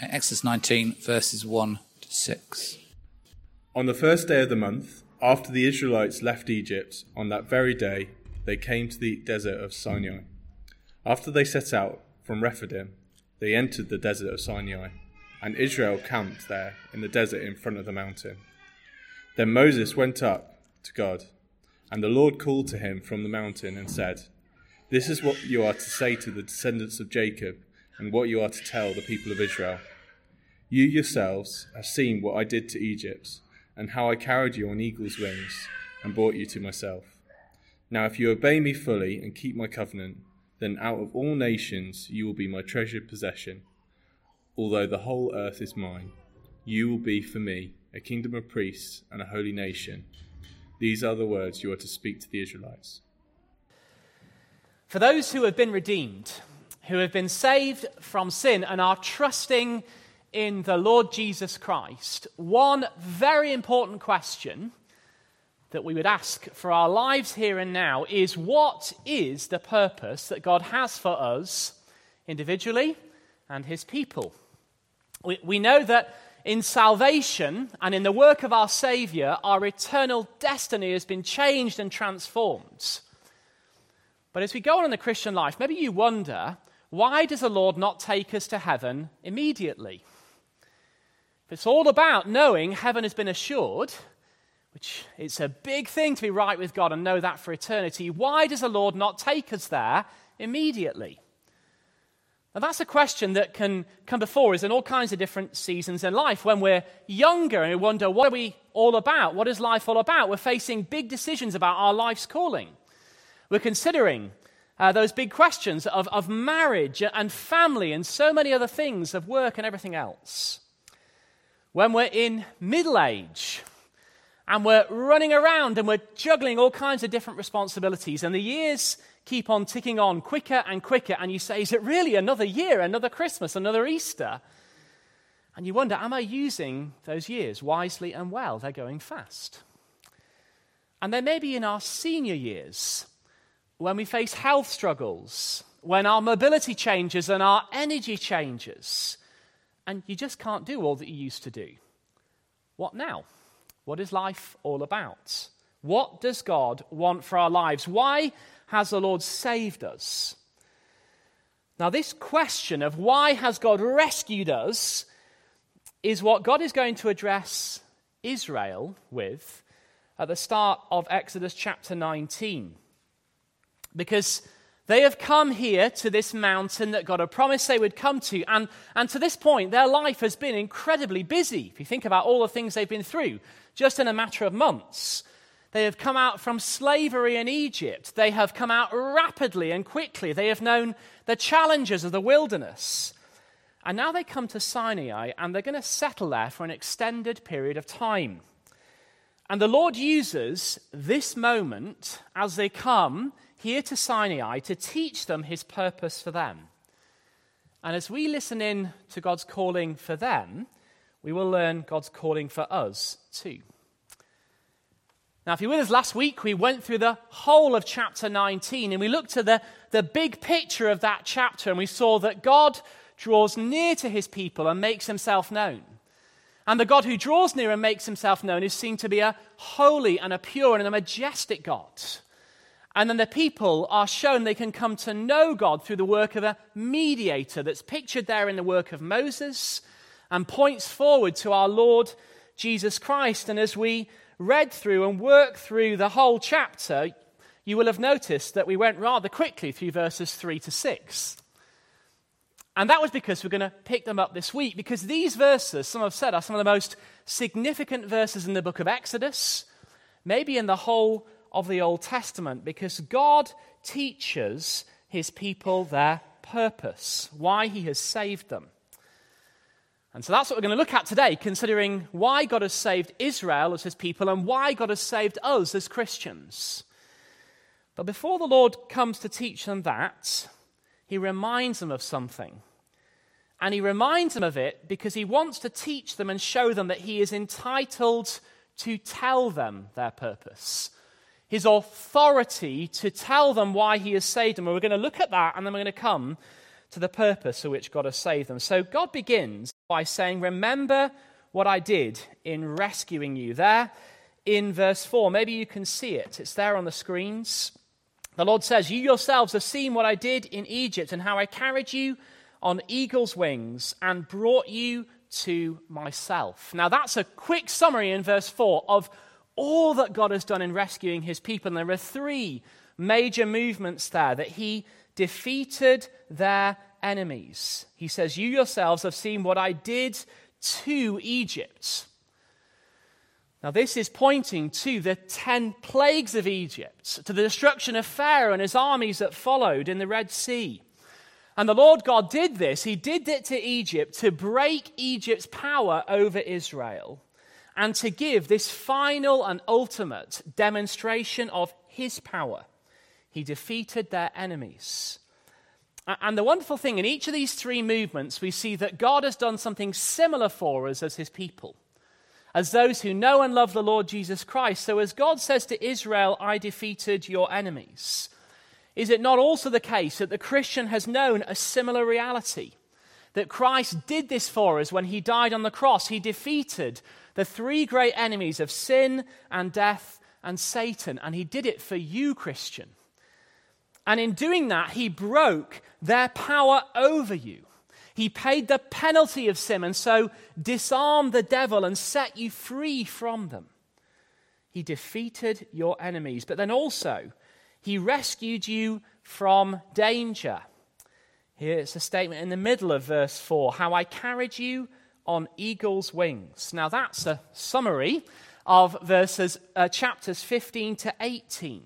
Exodus 19, verses 1 to 6. On the first day of the month, after the Israelites left Egypt, on that very day they came to the desert of Sinai. After they set out from Rephidim, they entered the desert of Sinai, and Israel camped there in the desert in front of the mountain. Then Moses went up to God, and the Lord called to him from the mountain and said, This is what you are to say to the descendants of Jacob, and what you are to tell the people of Israel. You yourselves have seen what I did to Egypt, and how I carried you on eagle's wings and brought you to myself. Now, if you obey me fully and keep my covenant, then out of all nations you will be my treasured possession. Although the whole earth is mine, you will be for me a kingdom of priests and a holy nation. These are the words you are to speak to the Israelites. For those who have been redeemed, who have been saved from sin and are trusting in the Lord Jesus Christ, one very important question that we would ask for our lives here and now is what is the purpose that God has for us individually and his people? We, we know that in salvation and in the work of our Savior, our eternal destiny has been changed and transformed. But as we go on in the Christian life, maybe you wonder why does the Lord not take us to heaven immediately? If it's all about knowing heaven has been assured, which it's a big thing to be right with God and know that for eternity, why does the Lord not take us there immediately? Now, that's a question that can come before us in all kinds of different seasons in life. When we're younger and we wonder, what are we all about? What is life all about? We're facing big decisions about our life's calling. We're considering uh, those big questions of, of marriage and family and so many other things, of work and everything else. When we're in middle age and we're running around and we're juggling all kinds of different responsibilities, and the years keep on ticking on quicker and quicker, and you say, Is it really another year, another Christmas, another Easter? And you wonder, Am I using those years wisely and well? They're going fast. And then maybe in our senior years, when we face health struggles, when our mobility changes and our energy changes, and you just can't do all that you used to do. What now? What is life all about? What does God want for our lives? Why has the Lord saved us? Now, this question of why has God rescued us is what God is going to address Israel with at the start of Exodus chapter 19 because they have come here to this mountain that God had promised they would come to. And, and to this point, their life has been incredibly busy. If you think about all the things they've been through, just in a matter of months. They have come out from slavery in Egypt. They have come out rapidly and quickly. They have known the challenges of the wilderness. And now they come to Sinai and they're going to settle there for an extended period of time. And the Lord uses this moment as they come here to Sinai to teach them his purpose for them. And as we listen in to God's calling for them, we will learn God's calling for us too. Now, if you were with us last week, we went through the whole of chapter 19 and we looked at the, the big picture of that chapter and we saw that God draws near to his people and makes himself known. And the God who draws near and makes himself known is seen to be a holy and a pure and a majestic God. And then the people are shown they can come to know God through the work of a mediator that's pictured there in the work of Moses and points forward to our Lord Jesus Christ. And as we read through and work through the whole chapter, you will have noticed that we went rather quickly through verses 3 to 6. And that was because we're going to pick them up this week, because these verses, some have said, are some of the most significant verses in the book of Exodus, maybe in the whole of the Old Testament because God teaches his people their purpose, why he has saved them. And so that's what we're going to look at today, considering why God has saved Israel as his people and why God has saved us as Christians. But before the Lord comes to teach them that, he reminds them of something. And he reminds them of it because he wants to teach them and show them that he is entitled to tell them their purpose his authority to tell them why he has saved them. And we're going to look at that and then we're going to come to the purpose for which God has saved them. So God begins by saying, Remember what I did in rescuing you. There in verse 4, maybe you can see it, it's there on the screens. The Lord says, You yourselves have seen what I did in Egypt and how I carried you on eagle's wings and brought you to myself. Now, that's a quick summary in verse 4 of all that God has done in rescuing his people. And there are three major movements there that he defeated their enemies. He says, You yourselves have seen what I did to Egypt. Now, this is pointing to the ten plagues of Egypt, to the destruction of Pharaoh and his armies that followed in the Red Sea. And the Lord God did this. He did it to Egypt to break Egypt's power over Israel and to give this final and ultimate demonstration of his power. He defeated their enemies. And the wonderful thing in each of these three movements, we see that God has done something similar for us as his people, as those who know and love the Lord Jesus Christ. So, as God says to Israel, I defeated your enemies. Is it not also the case that the Christian has known a similar reality? That Christ did this for us when he died on the cross. He defeated the three great enemies of sin and death and Satan, and he did it for you, Christian. And in doing that, he broke their power over you. He paid the penalty of sin and so disarmed the devil and set you free from them. He defeated your enemies, but then also he rescued you from danger. Here it's a statement in the middle of verse 4 how I carried you on eagle's wings. Now that's a summary of verses uh, chapters 15 to 18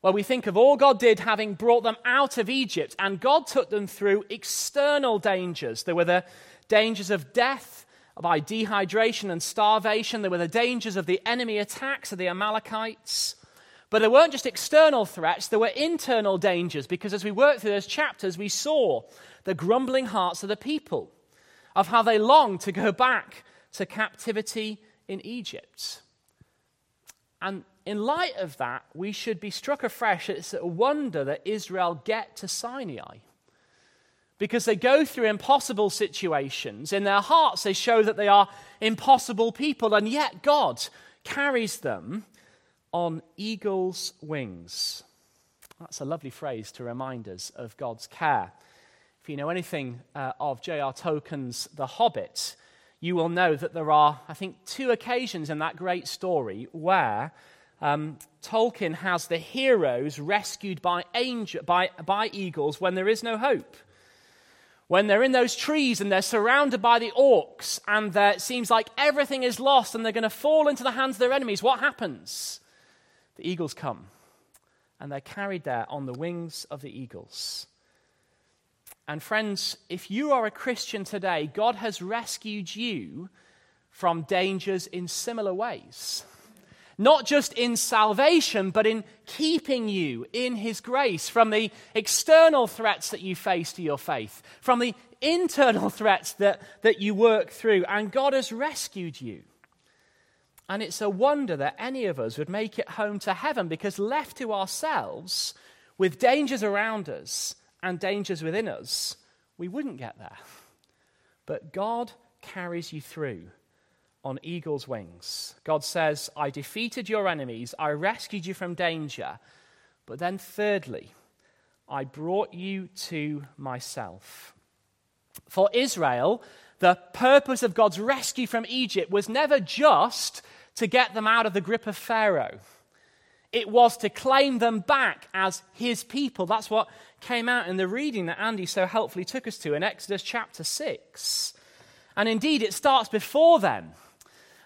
where we think of all God did having brought them out of Egypt, and God took them through external dangers. There were the dangers of death by dehydration and starvation, there were the dangers of the enemy attacks of the Amalekites. But there weren't just external threats, there were internal dangers because as we worked through those chapters, we saw the grumbling hearts of the people, of how they long to go back to captivity in Egypt. And in light of that, we should be struck afresh. It's a wonder that Israel get to Sinai. Because they go through impossible situations. In their hearts, they show that they are impossible people, and yet God carries them on eagle's wings. That's a lovely phrase to remind us of God's care. You know anything uh, of J.R. Tolkien's The Hobbit, you will know that there are, I think, two occasions in that great story where um, Tolkien has the heroes rescued by, angel, by, by eagles when there is no hope. When they're in those trees and they're surrounded by the orcs and it seems like everything is lost and they're going to fall into the hands of their enemies, what happens? the eagles come, and they're carried there on the wings of the eagles. And friends, if you are a Christian today, God has rescued you from dangers in similar ways. Not just in salvation, but in keeping you in His grace from the external threats that you face to your faith, from the internal threats that, that you work through. And God has rescued you. And it's a wonder that any of us would make it home to heaven because left to ourselves, with dangers around us and dangers within us, we wouldn't get there. But God carries you through on eagle's wings. God says, I defeated your enemies, I rescued you from danger. But then, thirdly, I brought you to myself. For Israel, the purpose of God's rescue from Egypt was never just to get them out of the grip of Pharaoh. It was to claim them back as his people. That's what came out in the reading that Andy so helpfully took us to in Exodus chapter 6. And indeed, it starts before then.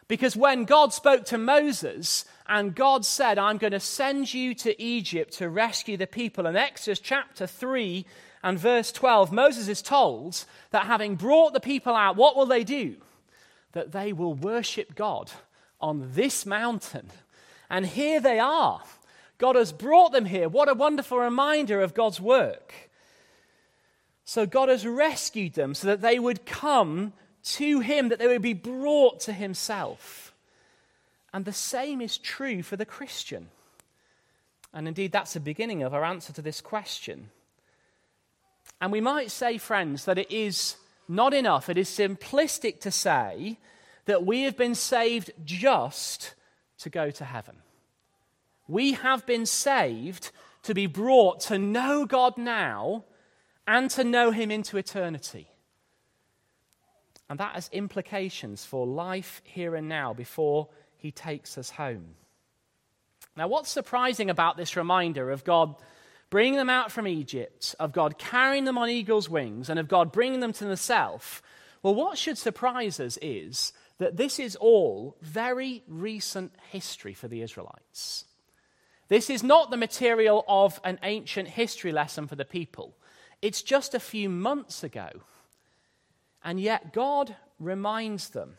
Because when God spoke to Moses and God said, I'm going to send you to Egypt to rescue the people, in Exodus chapter 3 and verse 12, Moses is told that having brought the people out, what will they do? That they will worship God on this mountain. And here they are. God has brought them here. What a wonderful reminder of God's work. So God has rescued them so that they would come to Him, that they would be brought to Himself. And the same is true for the Christian. And indeed, that's the beginning of our answer to this question. And we might say, friends, that it is not enough, it is simplistic to say that we have been saved just to go to heaven. We have been saved to be brought to know God now and to know Him into eternity. And that has implications for life here and now before He takes us home. Now, what's surprising about this reminder of God bringing them out from Egypt, of God carrying them on eagle's wings, and of God bringing them to the Himself? Well, what should surprise us is that this is all very recent history for the Israelites. This is not the material of an ancient history lesson for the people. It's just a few months ago. And yet God reminds them.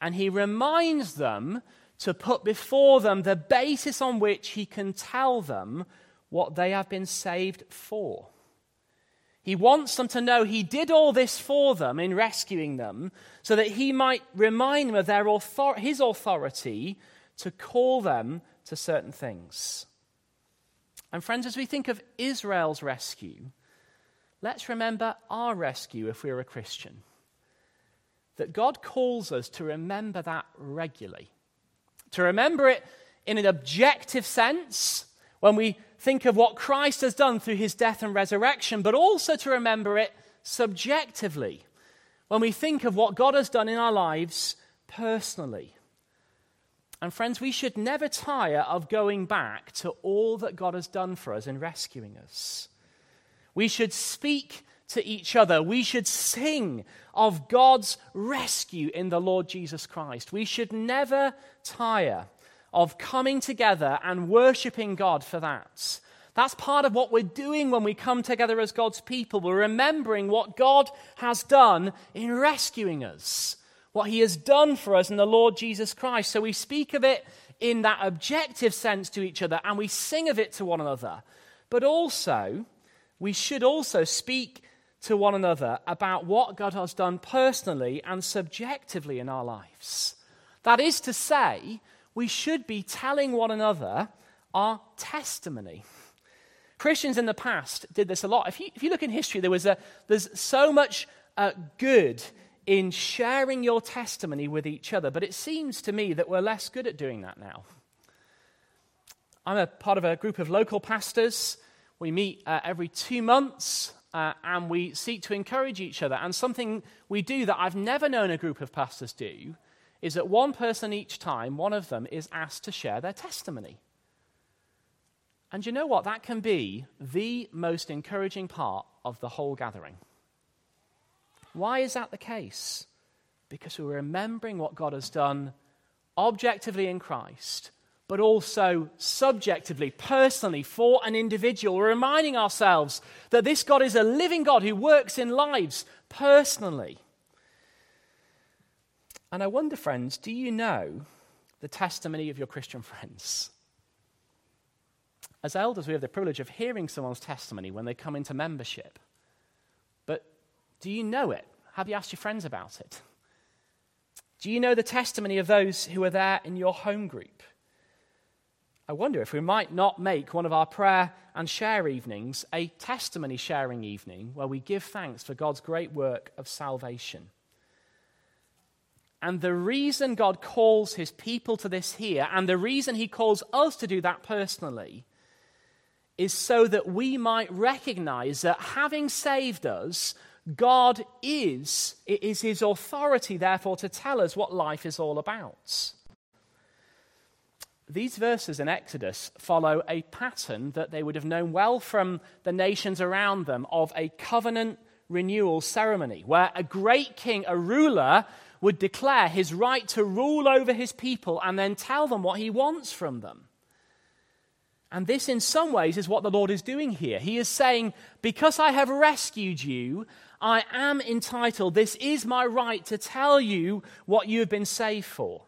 And He reminds them to put before them the basis on which He can tell them what they have been saved for. He wants them to know He did all this for them in rescuing them so that He might remind them of their author- His authority to call them to certain things. And, friends, as we think of Israel's rescue, let's remember our rescue if we're a Christian. That God calls us to remember that regularly, to remember it in an objective sense when we think of what Christ has done through his death and resurrection, but also to remember it subjectively when we think of what God has done in our lives personally. And friends, we should never tire of going back to all that God has done for us in rescuing us. We should speak to each other. We should sing of God's rescue in the Lord Jesus Christ. We should never tire of coming together and worshiping God for that. That's part of what we're doing when we come together as God's people. We're remembering what God has done in rescuing us what he has done for us in the Lord Jesus Christ. So we speak of it in that objective sense to each other and we sing of it to one another. But also, we should also speak to one another about what God has done personally and subjectively in our lives. That is to say, we should be telling one another our testimony. Christians in the past did this a lot. If you, if you look in history, there was a, there's so much uh, good in sharing your testimony with each other, but it seems to me that we're less good at doing that now. I'm a part of a group of local pastors. We meet uh, every two months uh, and we seek to encourage each other. And something we do that I've never known a group of pastors do is that one person each time, one of them, is asked to share their testimony. And you know what? That can be the most encouraging part of the whole gathering. Why is that the case? Because we're remembering what God has done objectively in Christ, but also subjectively, personally, for an individual. We're reminding ourselves that this God is a living God who works in lives personally. And I wonder, friends, do you know the testimony of your Christian friends? As elders, we have the privilege of hearing someone's testimony when they come into membership. But do you know it? Have you asked your friends about it? Do you know the testimony of those who are there in your home group? I wonder if we might not make one of our prayer and share evenings a testimony sharing evening where we give thanks for God's great work of salvation. And the reason God calls his people to this here, and the reason he calls us to do that personally, is so that we might recognize that having saved us, God is, it is his authority, therefore, to tell us what life is all about. These verses in Exodus follow a pattern that they would have known well from the nations around them of a covenant renewal ceremony, where a great king, a ruler, would declare his right to rule over his people and then tell them what he wants from them. And this, in some ways, is what the Lord is doing here. He is saying, Because I have rescued you, I am entitled, this is my right to tell you what you have been saved for.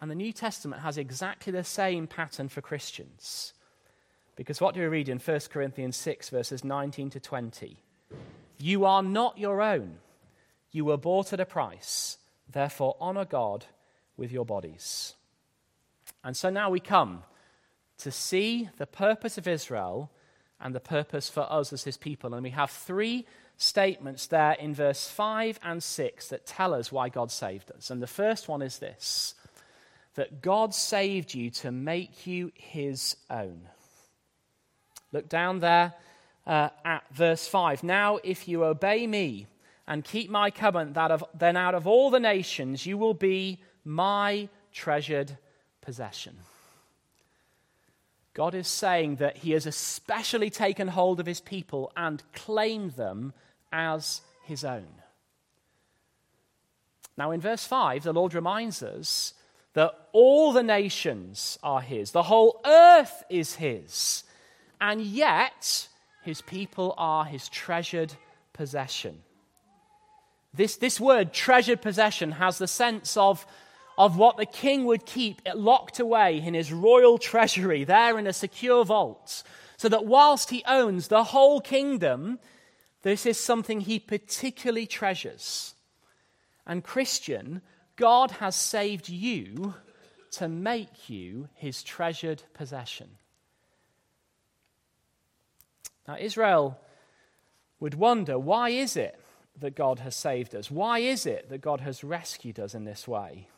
And the New Testament has exactly the same pattern for Christians. Because what do we read in 1 Corinthians 6, verses 19 to 20? You are not your own. You were bought at a price. Therefore, honor God with your bodies. And so now we come to see the purpose of Israel and the purpose for us as his people. And we have three statements there in verse 5 and 6 that tell us why God saved us. And the first one is this that God saved you to make you his own. Look down there uh, at verse 5. Now, if you obey me and keep my covenant, that of, then out of all the nations you will be my treasured possession. God is saying that He has especially taken hold of His people and claimed them as His own. Now, in verse 5, the Lord reminds us that all the nations are His, the whole earth is His, and yet His people are His treasured possession. This, this word, treasured possession, has the sense of of what the king would keep locked away in his royal treasury, there in a secure vault, so that whilst he owns the whole kingdom, this is something he particularly treasures. And, Christian, God has saved you to make you his treasured possession. Now, Israel would wonder why is it that God has saved us? Why is it that God has rescued us in this way?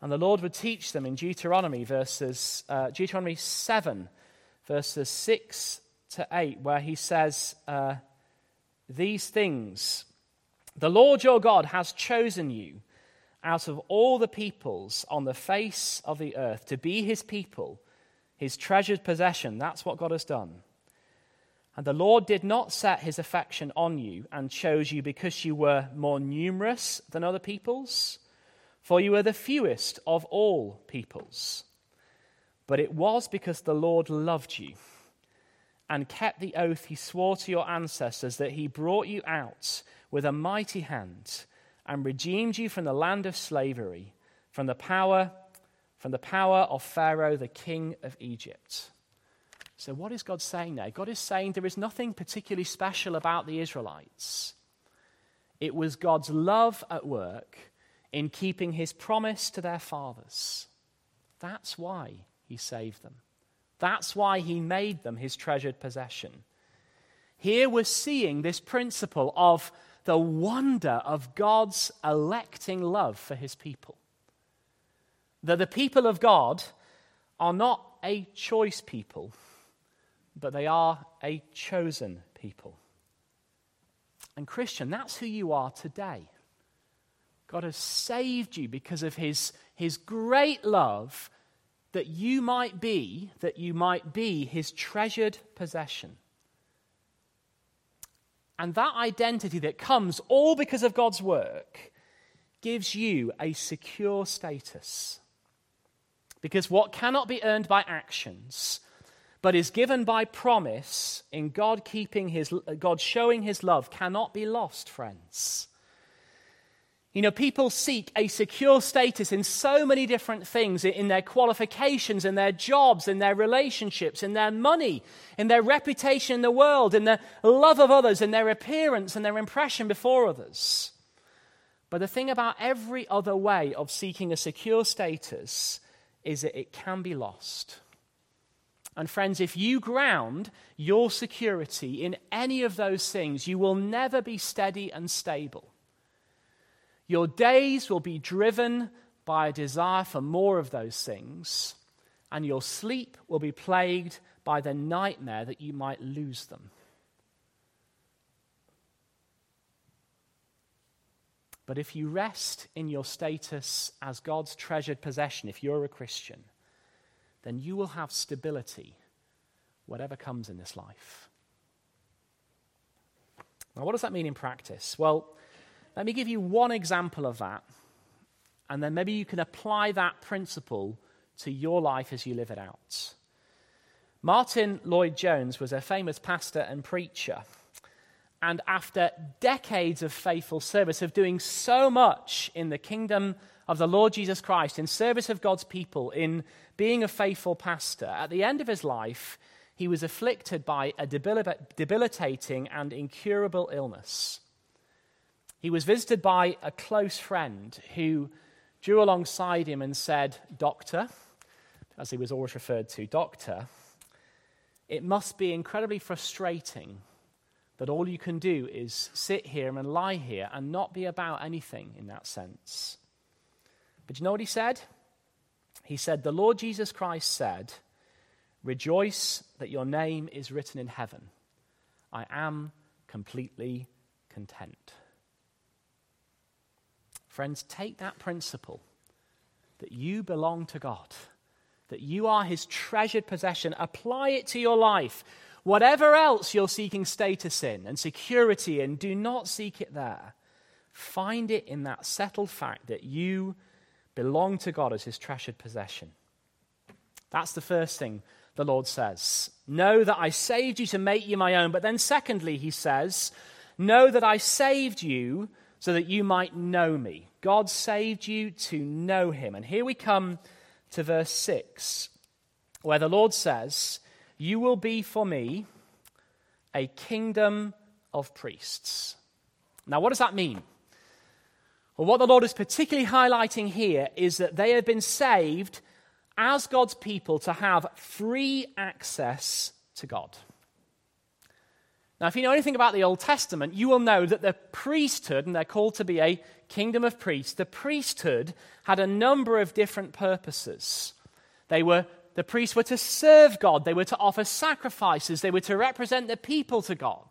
And the Lord would teach them in Deuteronomy, verses, uh, Deuteronomy 7, verses 6 to 8, where he says, uh, These things the Lord your God has chosen you out of all the peoples on the face of the earth to be his people, his treasured possession. That's what God has done. And the Lord did not set his affection on you and chose you because you were more numerous than other peoples for you were the fewest of all peoples. But it was because the Lord loved you and kept the oath he swore to your ancestors that he brought you out with a mighty hand and redeemed you from the land of slavery, from the power from the power of Pharaoh the king of Egypt. So what is God saying there? God is saying there is nothing particularly special about the Israelites. It was God's love at work in keeping his promise to their fathers. That's why he saved them. That's why he made them his treasured possession. Here we're seeing this principle of the wonder of God's electing love for his people. That the people of God are not a choice people, but they are a chosen people. And, Christian, that's who you are today. God has saved you because of his, his great love that you might be, that you might be his treasured possession. And that identity that comes all because of God's work gives you a secure status. Because what cannot be earned by actions, but is given by promise in God keeping his God showing his love cannot be lost, friends. You know, people seek a secure status in so many different things in their qualifications, in their jobs, in their relationships, in their money, in their reputation in the world, in the love of others, in their appearance and their impression before others. But the thing about every other way of seeking a secure status is that it can be lost. And friends, if you ground your security in any of those things, you will never be steady and stable. Your days will be driven by a desire for more of those things, and your sleep will be plagued by the nightmare that you might lose them. But if you rest in your status as God's treasured possession, if you're a Christian, then you will have stability, whatever comes in this life. Now, what does that mean in practice? Well, let me give you one example of that, and then maybe you can apply that principle to your life as you live it out. Martyn Lloyd-Jones was a famous pastor and preacher. And after decades of faithful service, of doing so much in the kingdom of the Lord Jesus Christ, in service of God's people, in being a faithful pastor, at the end of his life, he was afflicted by a debilitating and incurable illness. He was visited by a close friend who drew alongside him and said, Doctor, as he was always referred to, Doctor, it must be incredibly frustrating that all you can do is sit here and lie here and not be about anything in that sense. But you know what he said? He said, The Lord Jesus Christ said, Rejoice that your name is written in heaven. I am completely content. Friends, take that principle that you belong to God, that you are his treasured possession, apply it to your life. Whatever else you're seeking status in and security in, do not seek it there. Find it in that settled fact that you belong to God as his treasured possession. That's the first thing the Lord says. Know that I saved you to make you my own. But then, secondly, he says, Know that I saved you so that you might know me. God saved you to know him. And here we come to verse 6, where the Lord says, You will be for me a kingdom of priests. Now, what does that mean? Well, what the Lord is particularly highlighting here is that they have been saved as God's people to have free access to God. Now, if you know anything about the Old Testament, you will know that the priesthood, and they're called to be a kingdom of priests, the priesthood had a number of different purposes. They were, the priests were to serve God, they were to offer sacrifices, they were to represent the people to God.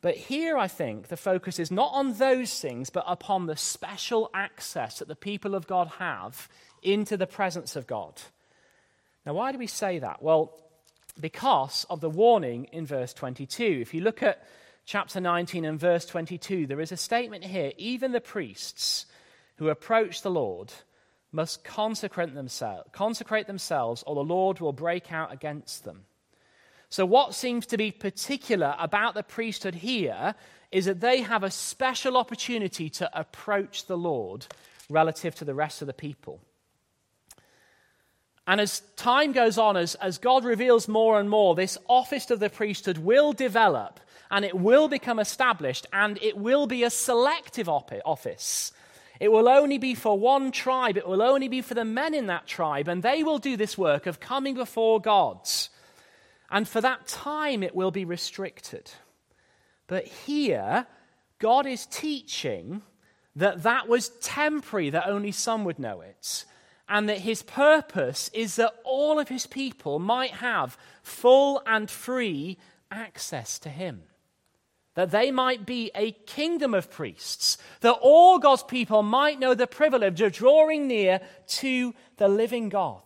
But here, I think, the focus is not on those things, but upon the special access that the people of God have into the presence of God. Now, why do we say that? Well, because of the warning in verse 22. If you look at chapter 19 and verse 22, there is a statement here even the priests who approach the Lord must consecrate themselves, consecrate themselves, or the Lord will break out against them. So, what seems to be particular about the priesthood here is that they have a special opportunity to approach the Lord relative to the rest of the people. And as time goes on, as, as God reveals more and more, this office of the priesthood will develop and it will become established and it will be a selective office. It will only be for one tribe, it will only be for the men in that tribe, and they will do this work of coming before God. And for that time, it will be restricted. But here, God is teaching that that was temporary, that only some would know it and that his purpose is that all of his people might have full and free access to him. That they might be a kingdom of priests, that all God's people might know the privilege of drawing near to the living God.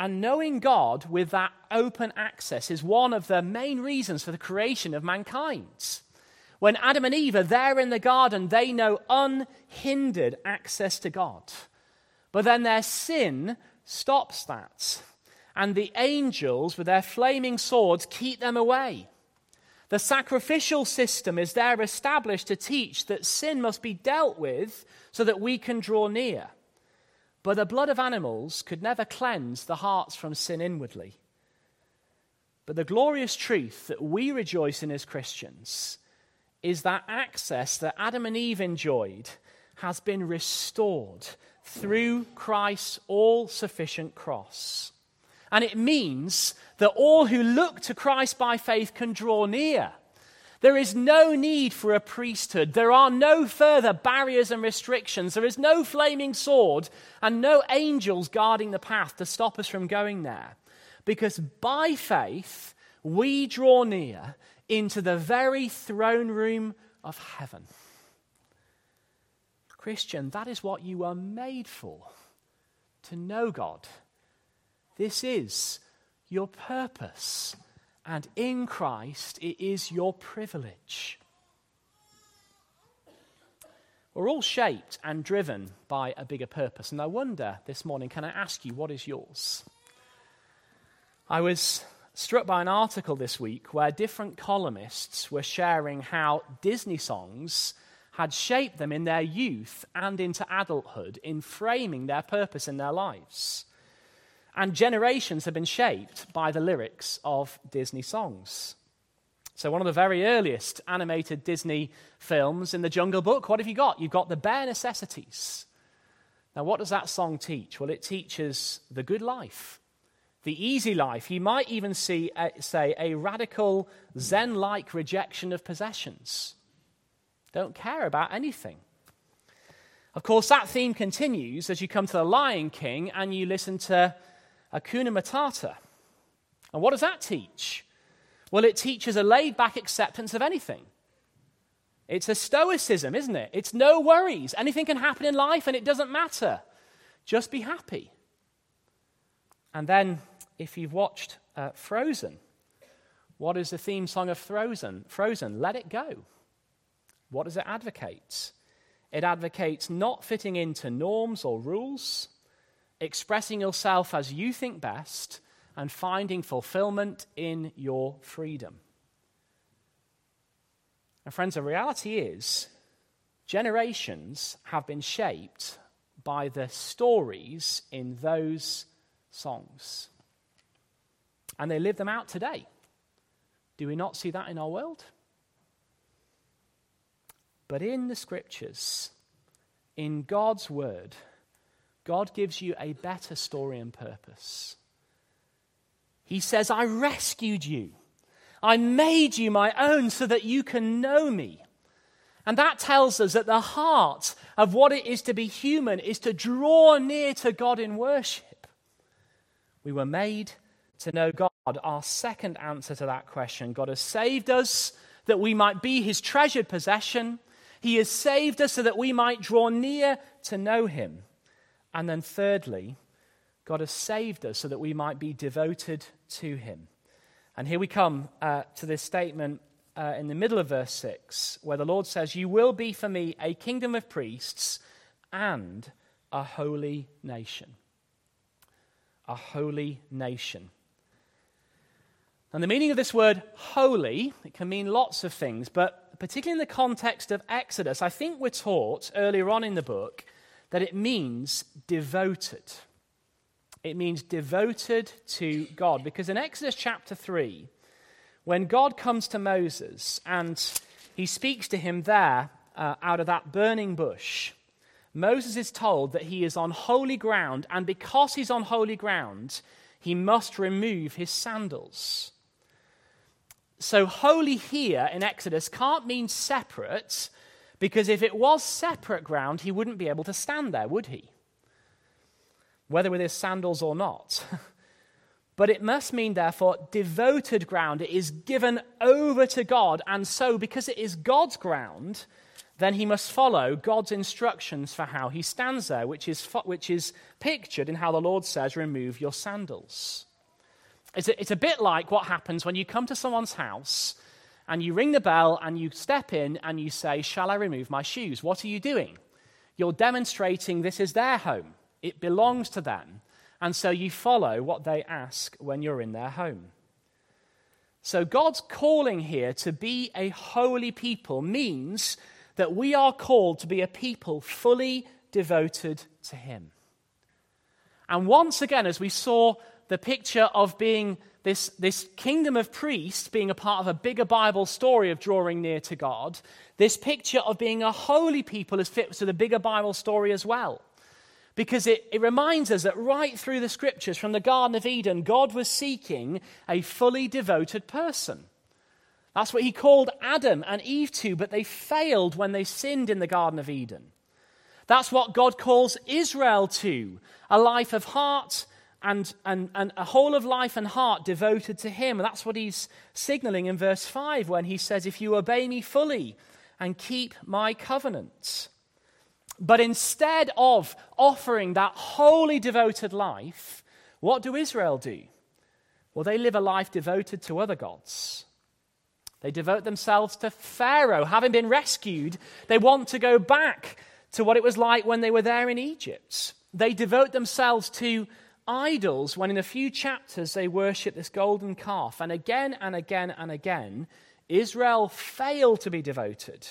And knowing God with that open access is one of the main reasons for the creation of mankind. When Adam and Eve are there in the garden, they know unhindered access to God. But then their sin stops that. And the angels, with their flaming swords, keep them away. The sacrificial system is there established to teach that sin must be dealt with so that we can draw near. But the blood of animals could never cleanse the hearts from sin inwardly. But the glorious truth that we rejoice in as Christians is that access that Adam and Eve enjoyed has been restored through Christ's all sufficient cross. And it means that all who look to Christ by faith can draw near. There is no need for a priesthood. There are no further barriers and restrictions. There is no flaming sword and no angels guarding the path to stop us from going there. Because by faith, we draw near into the very throne room of heaven. Christian, that is what you are made for to know God. This is your purpose. And in Christ, it is your privilege. We're all shaped and driven by a bigger purpose. And I wonder this morning, can I ask you, what is yours? I was struck by an article this week where different columnists were sharing how Disney songs had shaped them in their youth and into adulthood in framing their purpose in their lives. And generations have been shaped by the lyrics of Disney songs. So, one of the very earliest animated Disney films in the Jungle Book, what have you got? You've got the bare necessities. Now, what does that song teach? Well, it teaches the good life, the easy life. You might even see, a, say, a radical Zen like rejection of possessions. Don't care about anything. Of course, that theme continues as you come to the Lion King and you listen to Hakuna Matata. And what does that teach? Well, it teaches a laid back acceptance of anything. It's a stoicism, isn't it? It's no worries. Anything can happen in life and it doesn't matter. Just be happy. And then, if you've watched uh, Frozen, what is the theme song of Frozen? Frozen, let it go. What does it advocate? It advocates not fitting into norms or rules, expressing yourself as you think best, and finding fulfillment in your freedom. And, friends, the reality is generations have been shaped by the stories in those songs. And they live them out today. Do we not see that in our world? But in the scriptures, in God's word, God gives you a better story and purpose. He says, I rescued you. I made you my own so that you can know me. And that tells us that the heart of what it is to be human is to draw near to God in worship. We were made to know God. Our second answer to that question God has saved us that we might be his treasured possession. He has saved us so that we might draw near to know him. And then, thirdly, God has saved us so that we might be devoted to him. And here we come uh, to this statement uh, in the middle of verse 6, where the Lord says, You will be for me a kingdom of priests and a holy nation. A holy nation. And the meaning of this word holy, it can mean lots of things, but particularly in the context of Exodus, I think we're taught earlier on in the book that it means devoted. It means devoted to God. Because in Exodus chapter 3, when God comes to Moses and he speaks to him there uh, out of that burning bush, Moses is told that he is on holy ground, and because he's on holy ground, he must remove his sandals. So, holy here in Exodus can't mean separate, because if it was separate ground, he wouldn't be able to stand there, would he? Whether with his sandals or not. but it must mean, therefore, devoted ground. It is given over to God. And so, because it is God's ground, then he must follow God's instructions for how he stands there, which is, which is pictured in how the Lord says, Remove your sandals. It's a, it's a bit like what happens when you come to someone's house and you ring the bell and you step in and you say, Shall I remove my shoes? What are you doing? You're demonstrating this is their home, it belongs to them. And so you follow what they ask when you're in their home. So God's calling here to be a holy people means that we are called to be a people fully devoted to Him. And once again, as we saw the picture of being this, this kingdom of priests being a part of a bigger Bible story of drawing near to God, this picture of being a holy people is fit to the bigger Bible story as well. Because it, it reminds us that right through the scriptures, from the Garden of Eden, God was seeking a fully devoted person. That's what he called Adam and Eve to, but they failed when they sinned in the Garden of Eden. That's what God calls Israel to a life of heart and, and, and a whole of life and heart devoted to Him. And that's what He's signaling in verse 5 when He says, If you obey me fully and keep my covenants. But instead of offering that wholly devoted life, what do Israel do? Well, they live a life devoted to other gods. They devote themselves to Pharaoh. Having been rescued, they want to go back to what it was like when they were there in Egypt. They devote themselves to idols when in a few chapters they worship this golden calf. And again and again and again, Israel failed to be devoted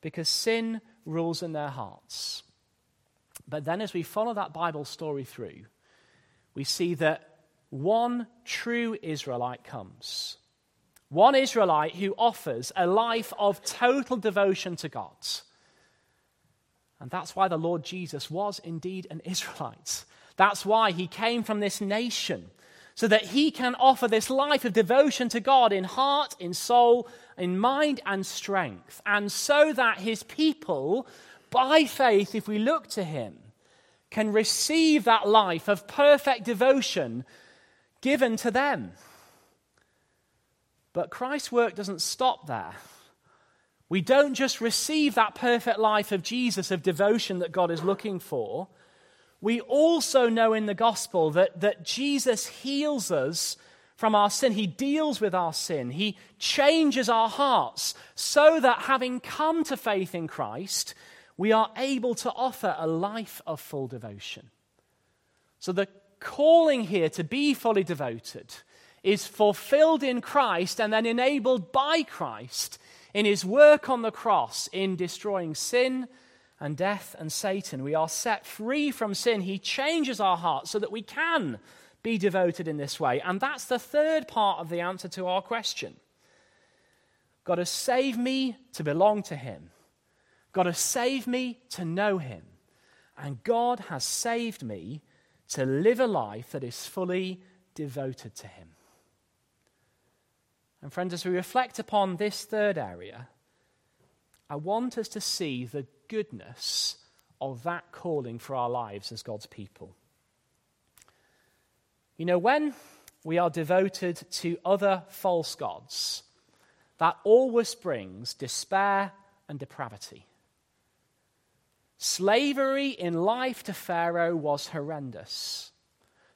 because sin rules in their hearts. But then, as we follow that Bible story through, we see that one true Israelite comes. One Israelite who offers a life of total devotion to God. And that's why the Lord Jesus was indeed an Israelite. That's why he came from this nation, so that he can offer this life of devotion to God in heart, in soul, in mind, and strength. And so that his people, by faith, if we look to him, can receive that life of perfect devotion given to them. But Christ's work doesn't stop there. We don't just receive that perfect life of Jesus, of devotion that God is looking for we also know in the gospel that, that Jesus heals us from our sin. He deals with our sin. He changes our hearts so that having come to faith in Christ, we are able to offer a life of full devotion. So the calling here to be fully devoted is fulfilled in Christ and then enabled by Christ in his work on the cross in destroying sin and death and Satan. We are set free from sin. He changes our hearts so that we can be devoted in this way. And that's the third part of the answer to our question. God has saved me to belong to Him. God has saved me to know Him. And God has saved me to live a life that is fully devoted to Him. And, friends, as we reflect upon this third area, I want us to see the goodness of that calling for our lives as God's people. You know, when we are devoted to other false gods, that always brings despair and depravity. Slavery in life to Pharaoh was horrendous.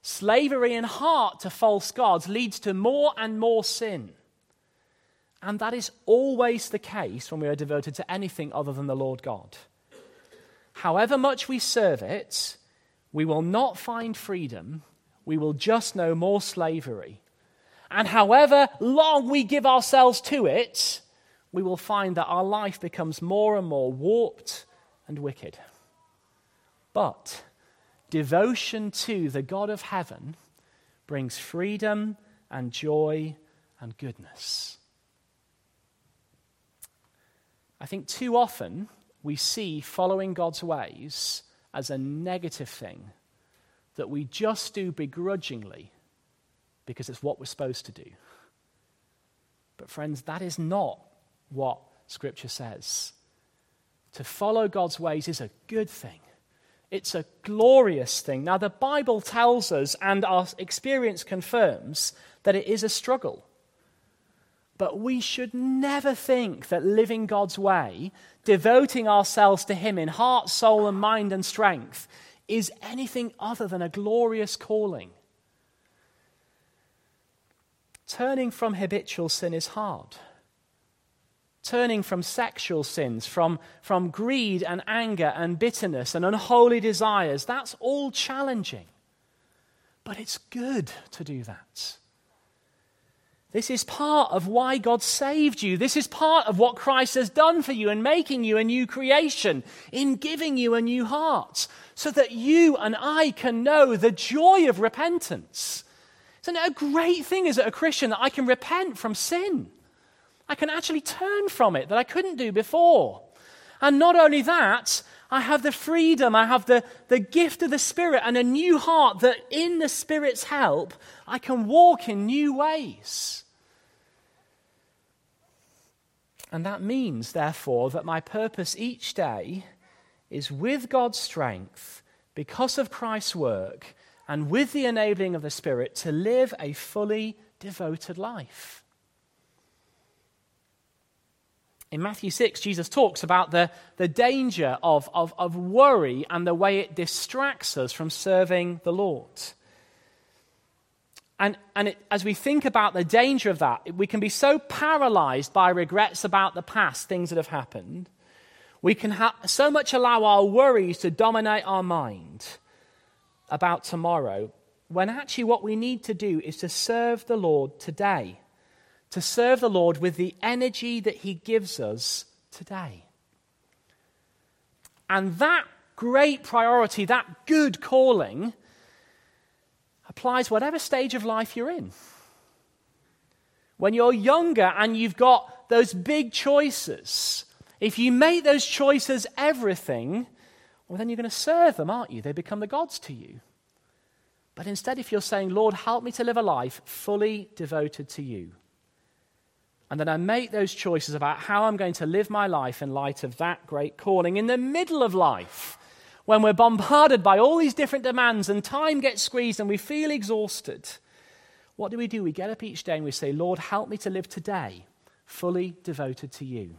Slavery in heart to false gods leads to more and more sin. And that is always the case when we are devoted to anything other than the Lord God. However much we serve it, we will not find freedom, we will just know more slavery. And however long we give ourselves to it, we will find that our life becomes more and more warped and wicked. But devotion to the God of heaven brings freedom and joy and goodness. I think too often we see following God's ways as a negative thing that we just do begrudgingly because it's what we're supposed to do. But, friends, that is not what Scripture says. To follow God's ways is a good thing. It's a glorious thing. Now, the Bible tells us, and our experience confirms, that it is a struggle. But we should never think that living God's way, devoting ourselves to Him in heart, soul, and mind and strength, is anything other than a glorious calling. Turning from habitual sin is hard. Turning from sexual sins, from, from greed and anger and bitterness and unholy desires, that's all challenging. But it's good to do that. This is part of why God saved you. This is part of what Christ has done for you in making you a new creation, in giving you a new heart, so that you and I can know the joy of repentance. Isn't it a great thing as a Christian that I can repent from sin? I can actually turn from it that I couldn't do before. And not only that, I have the freedom, I have the, the gift of the Spirit and a new heart that in the Spirit's help, I can walk in new ways. And that means, therefore, that my purpose each day is with God's strength, because of Christ's work, and with the enabling of the Spirit, to live a fully devoted life. In Matthew 6, Jesus talks about the, the danger of, of, of worry and the way it distracts us from serving the Lord. And, and it, as we think about the danger of that, we can be so paralyzed by regrets about the past, things that have happened. We can ha- so much allow our worries to dominate our mind about tomorrow, when actually what we need to do is to serve the Lord today, to serve the Lord with the energy that He gives us today. And that great priority, that good calling, applies whatever stage of life you're in. When you're younger and you've got those big choices, if you make those choices everything, well, then you're going to serve them, aren't you? They become the gods to you. But instead, if you're saying, Lord, help me to live a life fully devoted to you, and then I make those choices about how I'm going to live my life in light of that great calling in the middle of life, when we're bombarded by all these different demands and time gets squeezed and we feel exhausted, what do we do? We get up each day and we say, Lord, help me to live today fully devoted to you.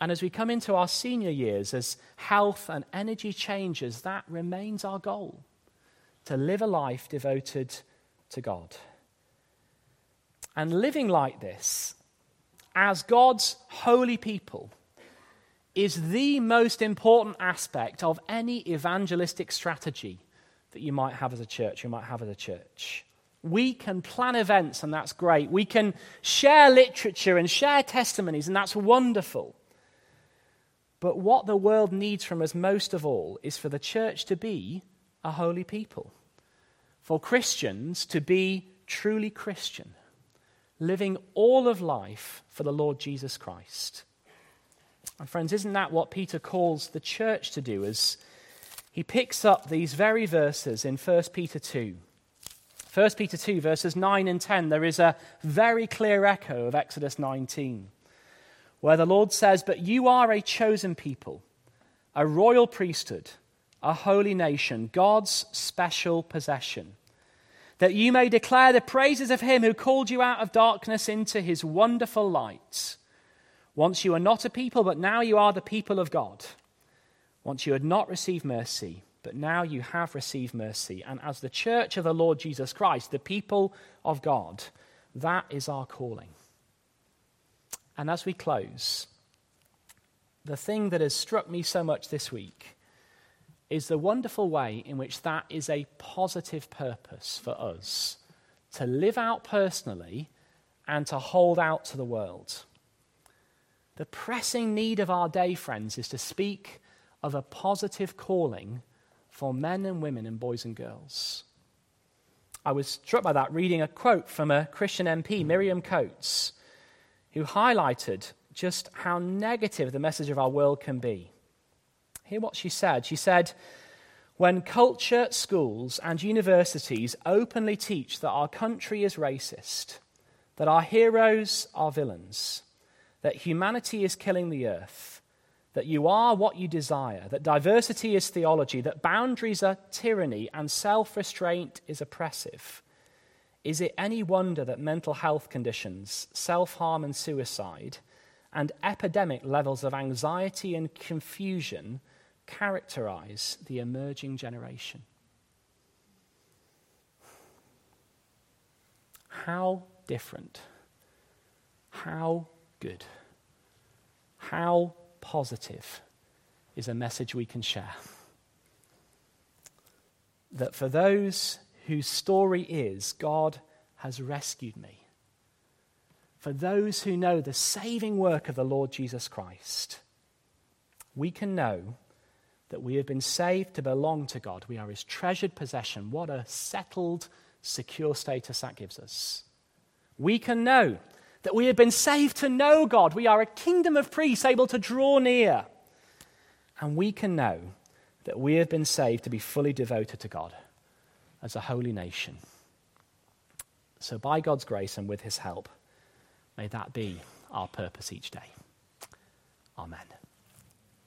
And as we come into our senior years, as health and energy changes, that remains our goal to live a life devoted to God. And living like this, as God's holy people, is the most important aspect of any evangelistic strategy that you might have as a church, you might have as a church. We can plan events, and that's great. We can share literature and share testimonies, and that's wonderful. But what the world needs from us most of all is for the church to be a holy people, for Christians to be truly Christian living all of life for the Lord Jesus Christ. And, friends, isn't that what Peter calls the church to do as he picks up these very verses in 1 Peter 2? 1 Peter 2, verses 9 and 10, there is a very clear echo of Exodus 19, where the Lord says, But you are a chosen people, a royal priesthood, a holy nation, God's special possession that you may declare the praises of him who called you out of darkness into his wonderful light. Once you were not a people, but now you are the people of God. Once you had not received mercy, but now you have received mercy. And as the church of the Lord Jesus Christ, the people of God, that is our calling. And as we close, the thing that has struck me so much this week is the wonderful way in which that is a positive purpose for us to live out personally and to hold out to the world. The pressing need of our day, friends, is to speak of a positive calling for men and women and boys and girls. I was struck by that reading a quote from a Christian MP, Miriam Cates, who highlighted just how negative the message of our world can be. Hear what she said. She said, When culture, schools, and universities openly teach that our country is racist, that our heroes are villains, that humanity is killing the earth, that you are what you desire, that diversity is theology, that boundaries are tyranny, and self restraint is oppressive, is it any wonder that mental health conditions, self harm and suicide, and epidemic levels of anxiety and confusion characterize the emerging generation. How different, how good, how positive is a message we can share. That for those whose story is, God has rescued me. For those who know the saving work of the Lord Jesus Christ, we can know that we have been saved to belong to God. We are his treasured possession. What a settled, secure status that gives us. We can know that we have been saved to know God. We are a kingdom of priests able to draw near. And we can know that we have been saved to be fully devoted to God as a holy nation. So, by God's grace and with his help, may that be our purpose each day. Amen.